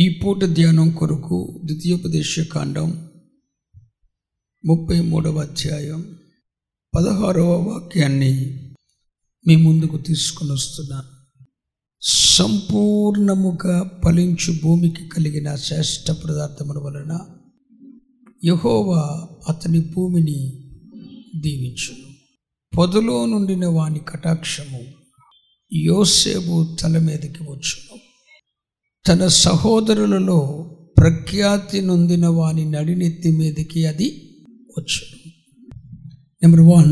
ఈ పూట ధ్యానం కొరకు ద్వితీయోపదేశ కాండం ముప్పై మూడవ అధ్యాయం పదహారవ వాక్యాన్ని మీ ముందుకు తీసుకుని వస్తున్నాను సంపూర్ణముగా ఫలించు భూమికి కలిగిన శ్రేష్ఠ పదార్థముల వలన యహోవా అతని భూమిని దీవించును. పొదలో నుండిన వాని కటాక్షము యోసేపు తల మీదకి వచ్చును. తన సహోదరులలో ప్రఖ్యాతి నొందిన వాని నడినెత్తి మీదకి అది వచ్చు నెంబర్ వన్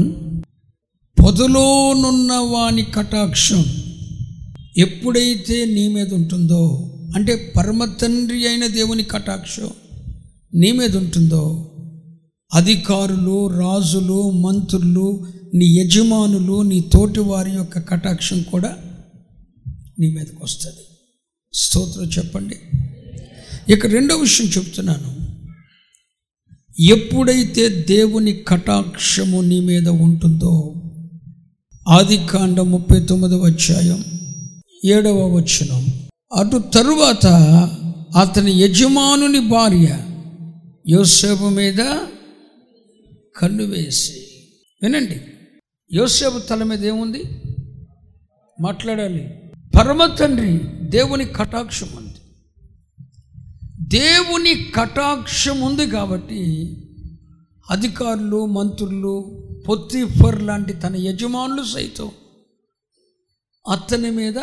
పొదలోనున్న వాని కటాక్షం ఎప్పుడైతే నీ మీద ఉంటుందో అంటే పరమ తండ్రి అయిన దేవుని కటాక్షం నీ మీద ఉంటుందో అధికారులు రాజులు మంత్రులు నీ యజమానులు నీ తోటి వారి యొక్క కటాక్షం కూడా నీ మీదకి వస్తుంది. స్తోత్రం చెప్పండి. ఇక రెండో విషయం చెప్తున్నాను. ఎప్పుడైతే దేవుని కటాక్షము నీ మీద ఉంటుందో ఆది కాండ ముప్పై తొమ్మిదవ అధ్యాయం ఏడవ వచనం. అటు తరువాత అతని యజమానుని భార్య యోసేపు మీద కన్ను వేసి వినండి. యోసేపు తల మీద ఏముంది? మాట్లాడాలి. పరమ తండ్రి దేవుని కటాక్షం ఉంది దేవుని కటాక్షం ఉంది కాబట్టి అధికారులు మంత్రులు పొత్తిఫర్ లాంటి తన యజమానులు సైతం అతని మీద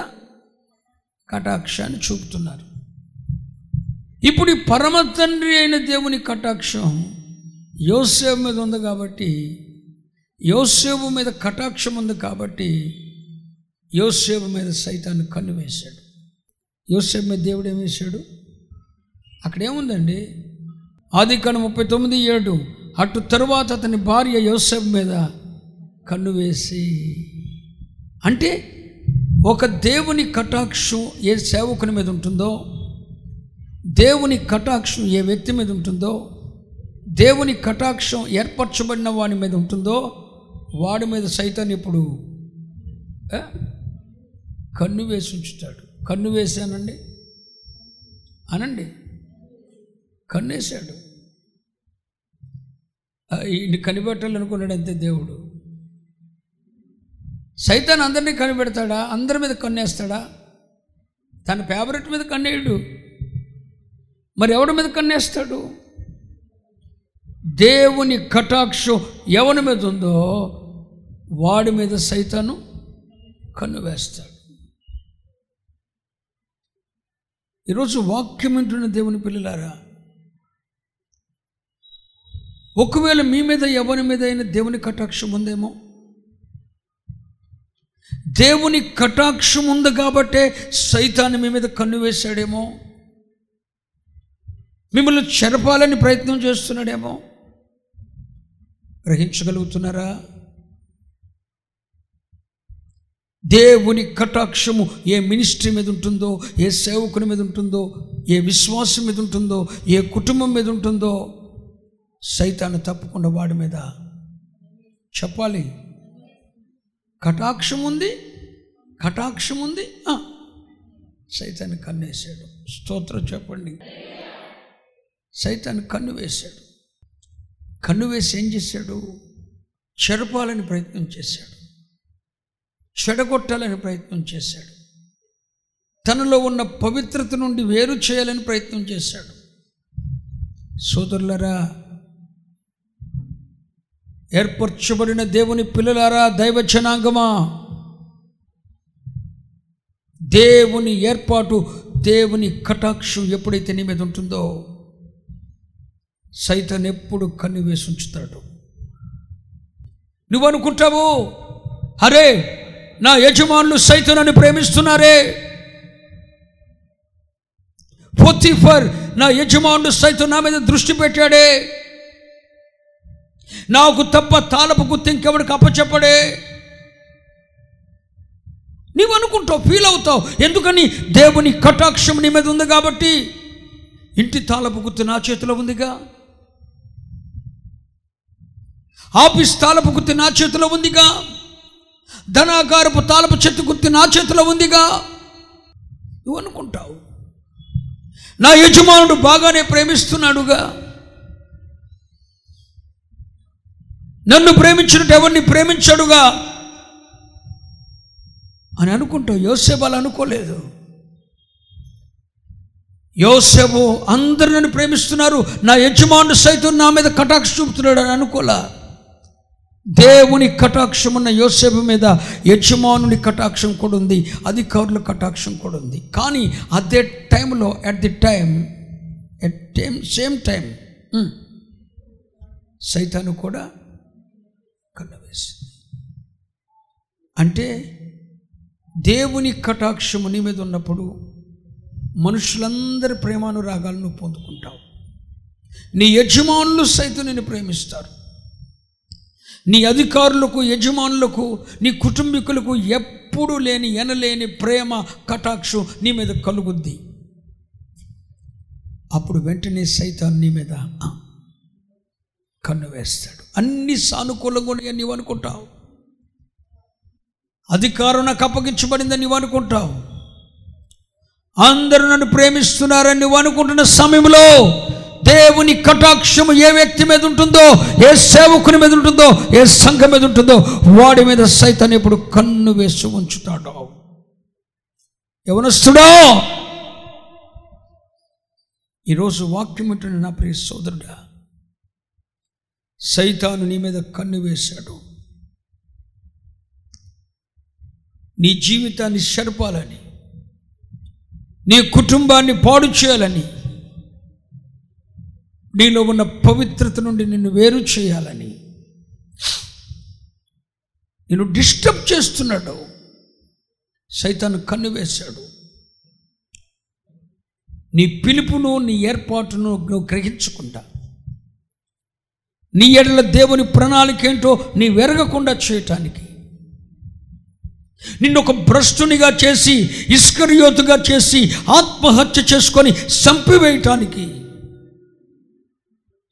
కటాక్షాన్ని చూపుతున్నారు. ఇప్పుడు ఈ పరమ తండ్రి అయిన దేవుని కటాక్షం యోసేపు మీద ఉంది కాబట్టి యోసేపు మీద కటాక్షం ఉంది కాబట్టి యోసేపు మీద సైతాన్ని కన్ను వేశాడు. యోసేపు మీద దేవుడు ఏం వేశాడు అక్కడ ఏముందండి ఆది కను ముప్పై తొమ్మిది ఏడు. అటు తరువాత అతని భార్య యోసేపు మీద కన్ను వేసి అంటే ఒక దేవుని కటాక్షం ఏ సేవకుని మీద ఉంటుందో దేవుని కటాక్షం ఏ వ్యక్తి మీద ఉంటుందో దేవుని కటాక్షం ఏర్పరచబడిన వాడి మీద ఉంటుందో వాడి మీద సైతాన్ని ఇప్పుడు కన్ను వేసి ఉంచుతాడు. కన్ను వేసానండి అనండి. కన్నేశాడు. ఆ, ఈయన్ని కనిపెట్టాలనుకున్నాడు అంతే దేవుడు. సైతాన్ అందరినీ కనిపెడతాడా? అందరి మీద కన్నేస్తాడా? తన ఫేవరెట్ మీద కన్నేయడు. మరి ఎవడి మీద కన్నేస్తాడు? దేవుని కటాక్షం ఎవరి మీద ఉందో వాడి మీద సైతాను కన్ను వేస్తాడు. ఈరోజు వాక్యం వింటున్న దేవుని పిల్లలారా ఒకవేళ మీ మీద ఎవరి మీద అయినా దేవుని కటాక్షం ఉందేమో? దేవుని కటాక్షం ఉంది కాబట్టే సైతాన్ని మీ మీద కన్ను వేశాడేమో? మిమ్మల్ని చెరపాలని ప్రయత్నం చేస్తున్నాడేమో? గ్రహించగలుగుతున్నారా? దేవుని కటాక్షము ఏ మినిస్ట్రీ మీద ఉంటుందో ఏ సేవకుని మీద ఉంటుందో ఏ విశ్వాసం మీద ఉంటుందో ఏ కుటుంబం మీద ఉంటుందో సైతాన్ని తప్పకుండా వాడి మీద చెప్పాలి. కటాక్షం ఉంది కటాక్షం ఉంది సైతాన్ని కన్నేసాడు స్తోత్రం చెప్పండి. సైతాన్ని కన్ను వేశాడు. కన్ను వేసి ఏం చేశాడు? చెరపాలని ప్రయత్నం చేశాడు. చెడగొట్టాలని ప్రయత్నం చేశాడు. తనలో ఉన్న పవిత్రత నుండి వేరు చేయాలని ప్రయత్నం చేశాడు. సోదరులరా ఏర్పరచబడిన దేవుని పిల్లలారా దైవ జనాంగమా దేవుని ఏర్పాటు దేవుని కటాక్షం ఎప్పుడైతే నీ మీద ఉంటుందో సైతన్ ఎప్పుడు కన్ను వేసి ఉంచుతాడు. నువ్వు అనుకుంటావు అరే! నా యజమానులు సైతాన్ని ప్రేమిస్తున్నారే. పొత్తిఫర్ నా యజమానుడు సైతం నా మీద దృష్టి పెట్టాడే. నాకు తప్ప తాలపు గుర్తు ఇంకెవడికి అప్పచెప్పడే. నీవు అనుకుంటావు ఫీల్ అవుతావు. ఎందుకని? దేవుని కటాక్షం నీ మీద ఉంది కాబట్టి. ఇంటి తాలపు గుర్తు నా చేతిలో ఉందిగా. ఆఫీస్ తాలపు గుర్తు నా చేతిలో ఉందిగా. ధనాగారపు తాలపు చెట్టు గుర్తి నా చేతిలో ఉందిగా. నువ్వు అనుకుంటావు. నా యజమానుడు బాగానే ప్రేమిస్తున్నాడుగా. నన్ను ప్రేమించినట్టు ఎవరిని ప్రేమించాడుగా? అని అనుకుంటావు. యోసేపు అనుకోలేదు. యోసేపు అందరు నన్ను ప్రేమిస్తున్నారు. నా యజమానుడు సైతం నా మీద కటాక్ష చూపుతున్నాడు అని అనుకోలే. దేవుని కటాక్షం ఉన్న యోసేపు మీద యజమానుని కటాక్షం కూడా ఉంది అధికారుల కటాక్షం కూడా ఉంది. కానీ అదే టైంలో at the time at time same time సైతాను కూడా కన్నవేసింది అంటే దేవుని కటాక్షము నీ మీద ఉన్నప్పుడు మనుషులందరి ప్రేమానురాగాలను పొందుకుంటావు. నీ యజమానులు సైతం నేను ప్రేమిస్తారు. నీ అధికారులకు యజమానులకు నీ కుటుంబీకులకు ఎప్పుడు లేని ఎనలేని ప్రేమ కటాక్షం నీ మీద కలుగుద్ది. అప్పుడు వెంటనే సైతాన్ నీ మీద కన్ను వేస్తాడు. అన్ని సానుకూలంగా ఉన్నాయని నీవు అనుకుంటావు. అధికారం నాకు అప్పగించబడిందని నువ్వు అనుకుంటావు. అందరూ నన్ను ప్రేమిస్తున్నారని నువ్వు అనుకుంటున్న సమయంలో దేవుని కటాక్షము ఏ వ్యక్తి మీద ఉంటుందో ఏ సేవకుని మీద ఉంటుందో ఏ సంఘం మీద ఉంటుందో వాడి మీద సైతం ఇప్పుడు కన్ను వేసి ఉంచుతాడు. యవనస్తుడో! ఈరోజు వాక్యం ఏంటంటే నా ప్రియ సోదరుడా సైతాను నీ మీద కన్ను వేశాడు. నీ జీవితాన్ని సరిపాలని నీ కుటుంబాన్ని పాడు చేయాలని నీలో ఉన్న పవిత్రత నుండి నిన్ను వేరు చేయాలని. నేను డిస్టర్బ్ చేస్తున్నాడు. సైతాను కన్ను వేశాడు. నీ పిలుపును నీ ఏర్పాటును నువ్వు గ్రహించకుండా నీ ఎడల దేవుని ప్రణాళిక ఏంటో నీ వెరగకుండా చేయటానికి నిన్ను ఒక భ్రష్టునిగా చేసి ఇస్కరియోతుగా చేసి ఆత్మహత్య చేసుకొని చంపివేయటానికి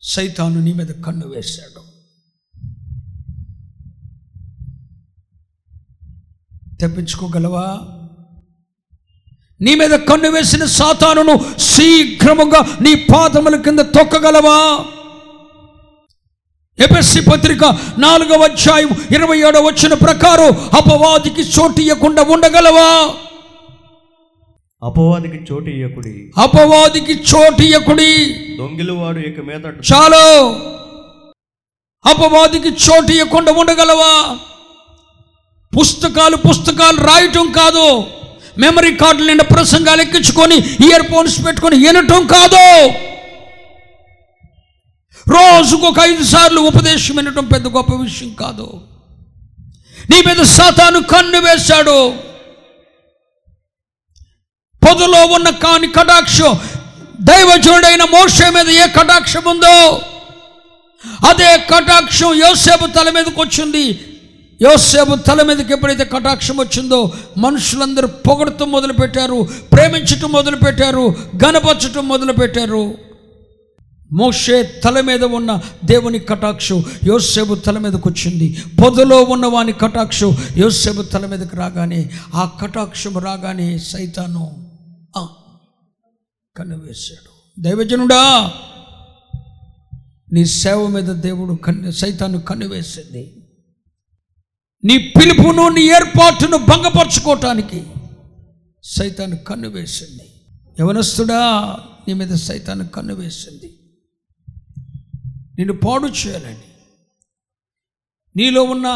సైతాను నీ మీద కన్ను వేశాడు. తెప్పించుకోగలవా? నీ మీద కన్ను వేసిన సాతానును శీఘ్రముగా నీ పాదముల కింద తొక్కగలవా? ఎపిఎస్సి పత్రిక నాలుగవ అధ్యాయం ఇరవై ఏడవ వచ్చిన ప్రకారం అపవాదికి చోటు ఇవ్వకుండా ఉండగలవా? అపవాదికి చోటు ఇయ్యకుడి. అపవాదికి చోటు ఇవ్వకుడి దొంగిలు వాడు ఇక మీద చాలు. అపవాదికి చోటు ఇవ్వకుండా ఉండగలవా? పుస్తకాలు పుస్తకాలు రాయటం కాదు. మెమరీ కార్డులు నిండా ప్రసంగాలు ఎక్కించుకొని ఇయర్ ఫోన్స్ పెట్టుకొని వినటం కాదు. రోజుకు ఒక ఐదు సార్లు ఉపదేశం వినటం పెద్ద గొప్ప విషయం కాదు. నీ మీద సాతాను కన్ను వేశాడు. పొదలో ఉన్న కాని కటాక్షం దైవజుడైన మోషే మీద ఏ కటాక్షం ఉందో అదే కటాక్షం యోసేపు తల మీదకి వచ్చింది. యోసేపు తల మీదకి ఎప్పుడైతే కటాక్షం వచ్చిందో మనుషులందరూ పొగడటం మొదలుపెట్టారు ప్రేమించటం మొదలుపెట్టారు గనపరచటం మొదలుపెట్టారు. మోషే తల మీద ఉన్న దేవుని కటాక్షం యోసేపు తల మీదకి వచ్చింది. పొదలో ఉన్న వాని కటాక్షం యోసేపు తల మీదకి రాగానే ఆ కటాక్షం రాగానే సైతాను కన్నువేశాడు. దైవజనుడా నీ సేవ మీద దేవుడు కన్ను సైతాను కన్నువేసింది. నీ పిలుపును నీ ఏర్పాటును భంగపరచుకోవటానికి సైతాను కన్ను వేసింది యవనస్తుడా నీ మీద సైతాన్ని కన్ను వేసింది నిన్ను పాడు చేయాలని నీలో ఉన్న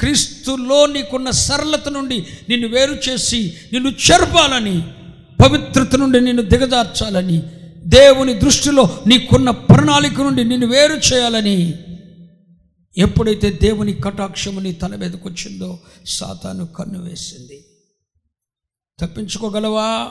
క్రీస్తులో నీకున్న సరళత నుండి నిన్ను వేరు చేసి నిన్ను చెరపాలని పవిత్రత నుండి నిన్ను దిగజార్చాలని దేవుని దృష్టిలో నీకున్న ప్రణాళిక నుండి నిన్ను వేరు చేయాలని. ఎప్పుడైతే దేవుని కటాక్షము నీ తల మీదకొచ్చిందో సాతాను కన్ను వేసింది. తప్పించుకోగలవా?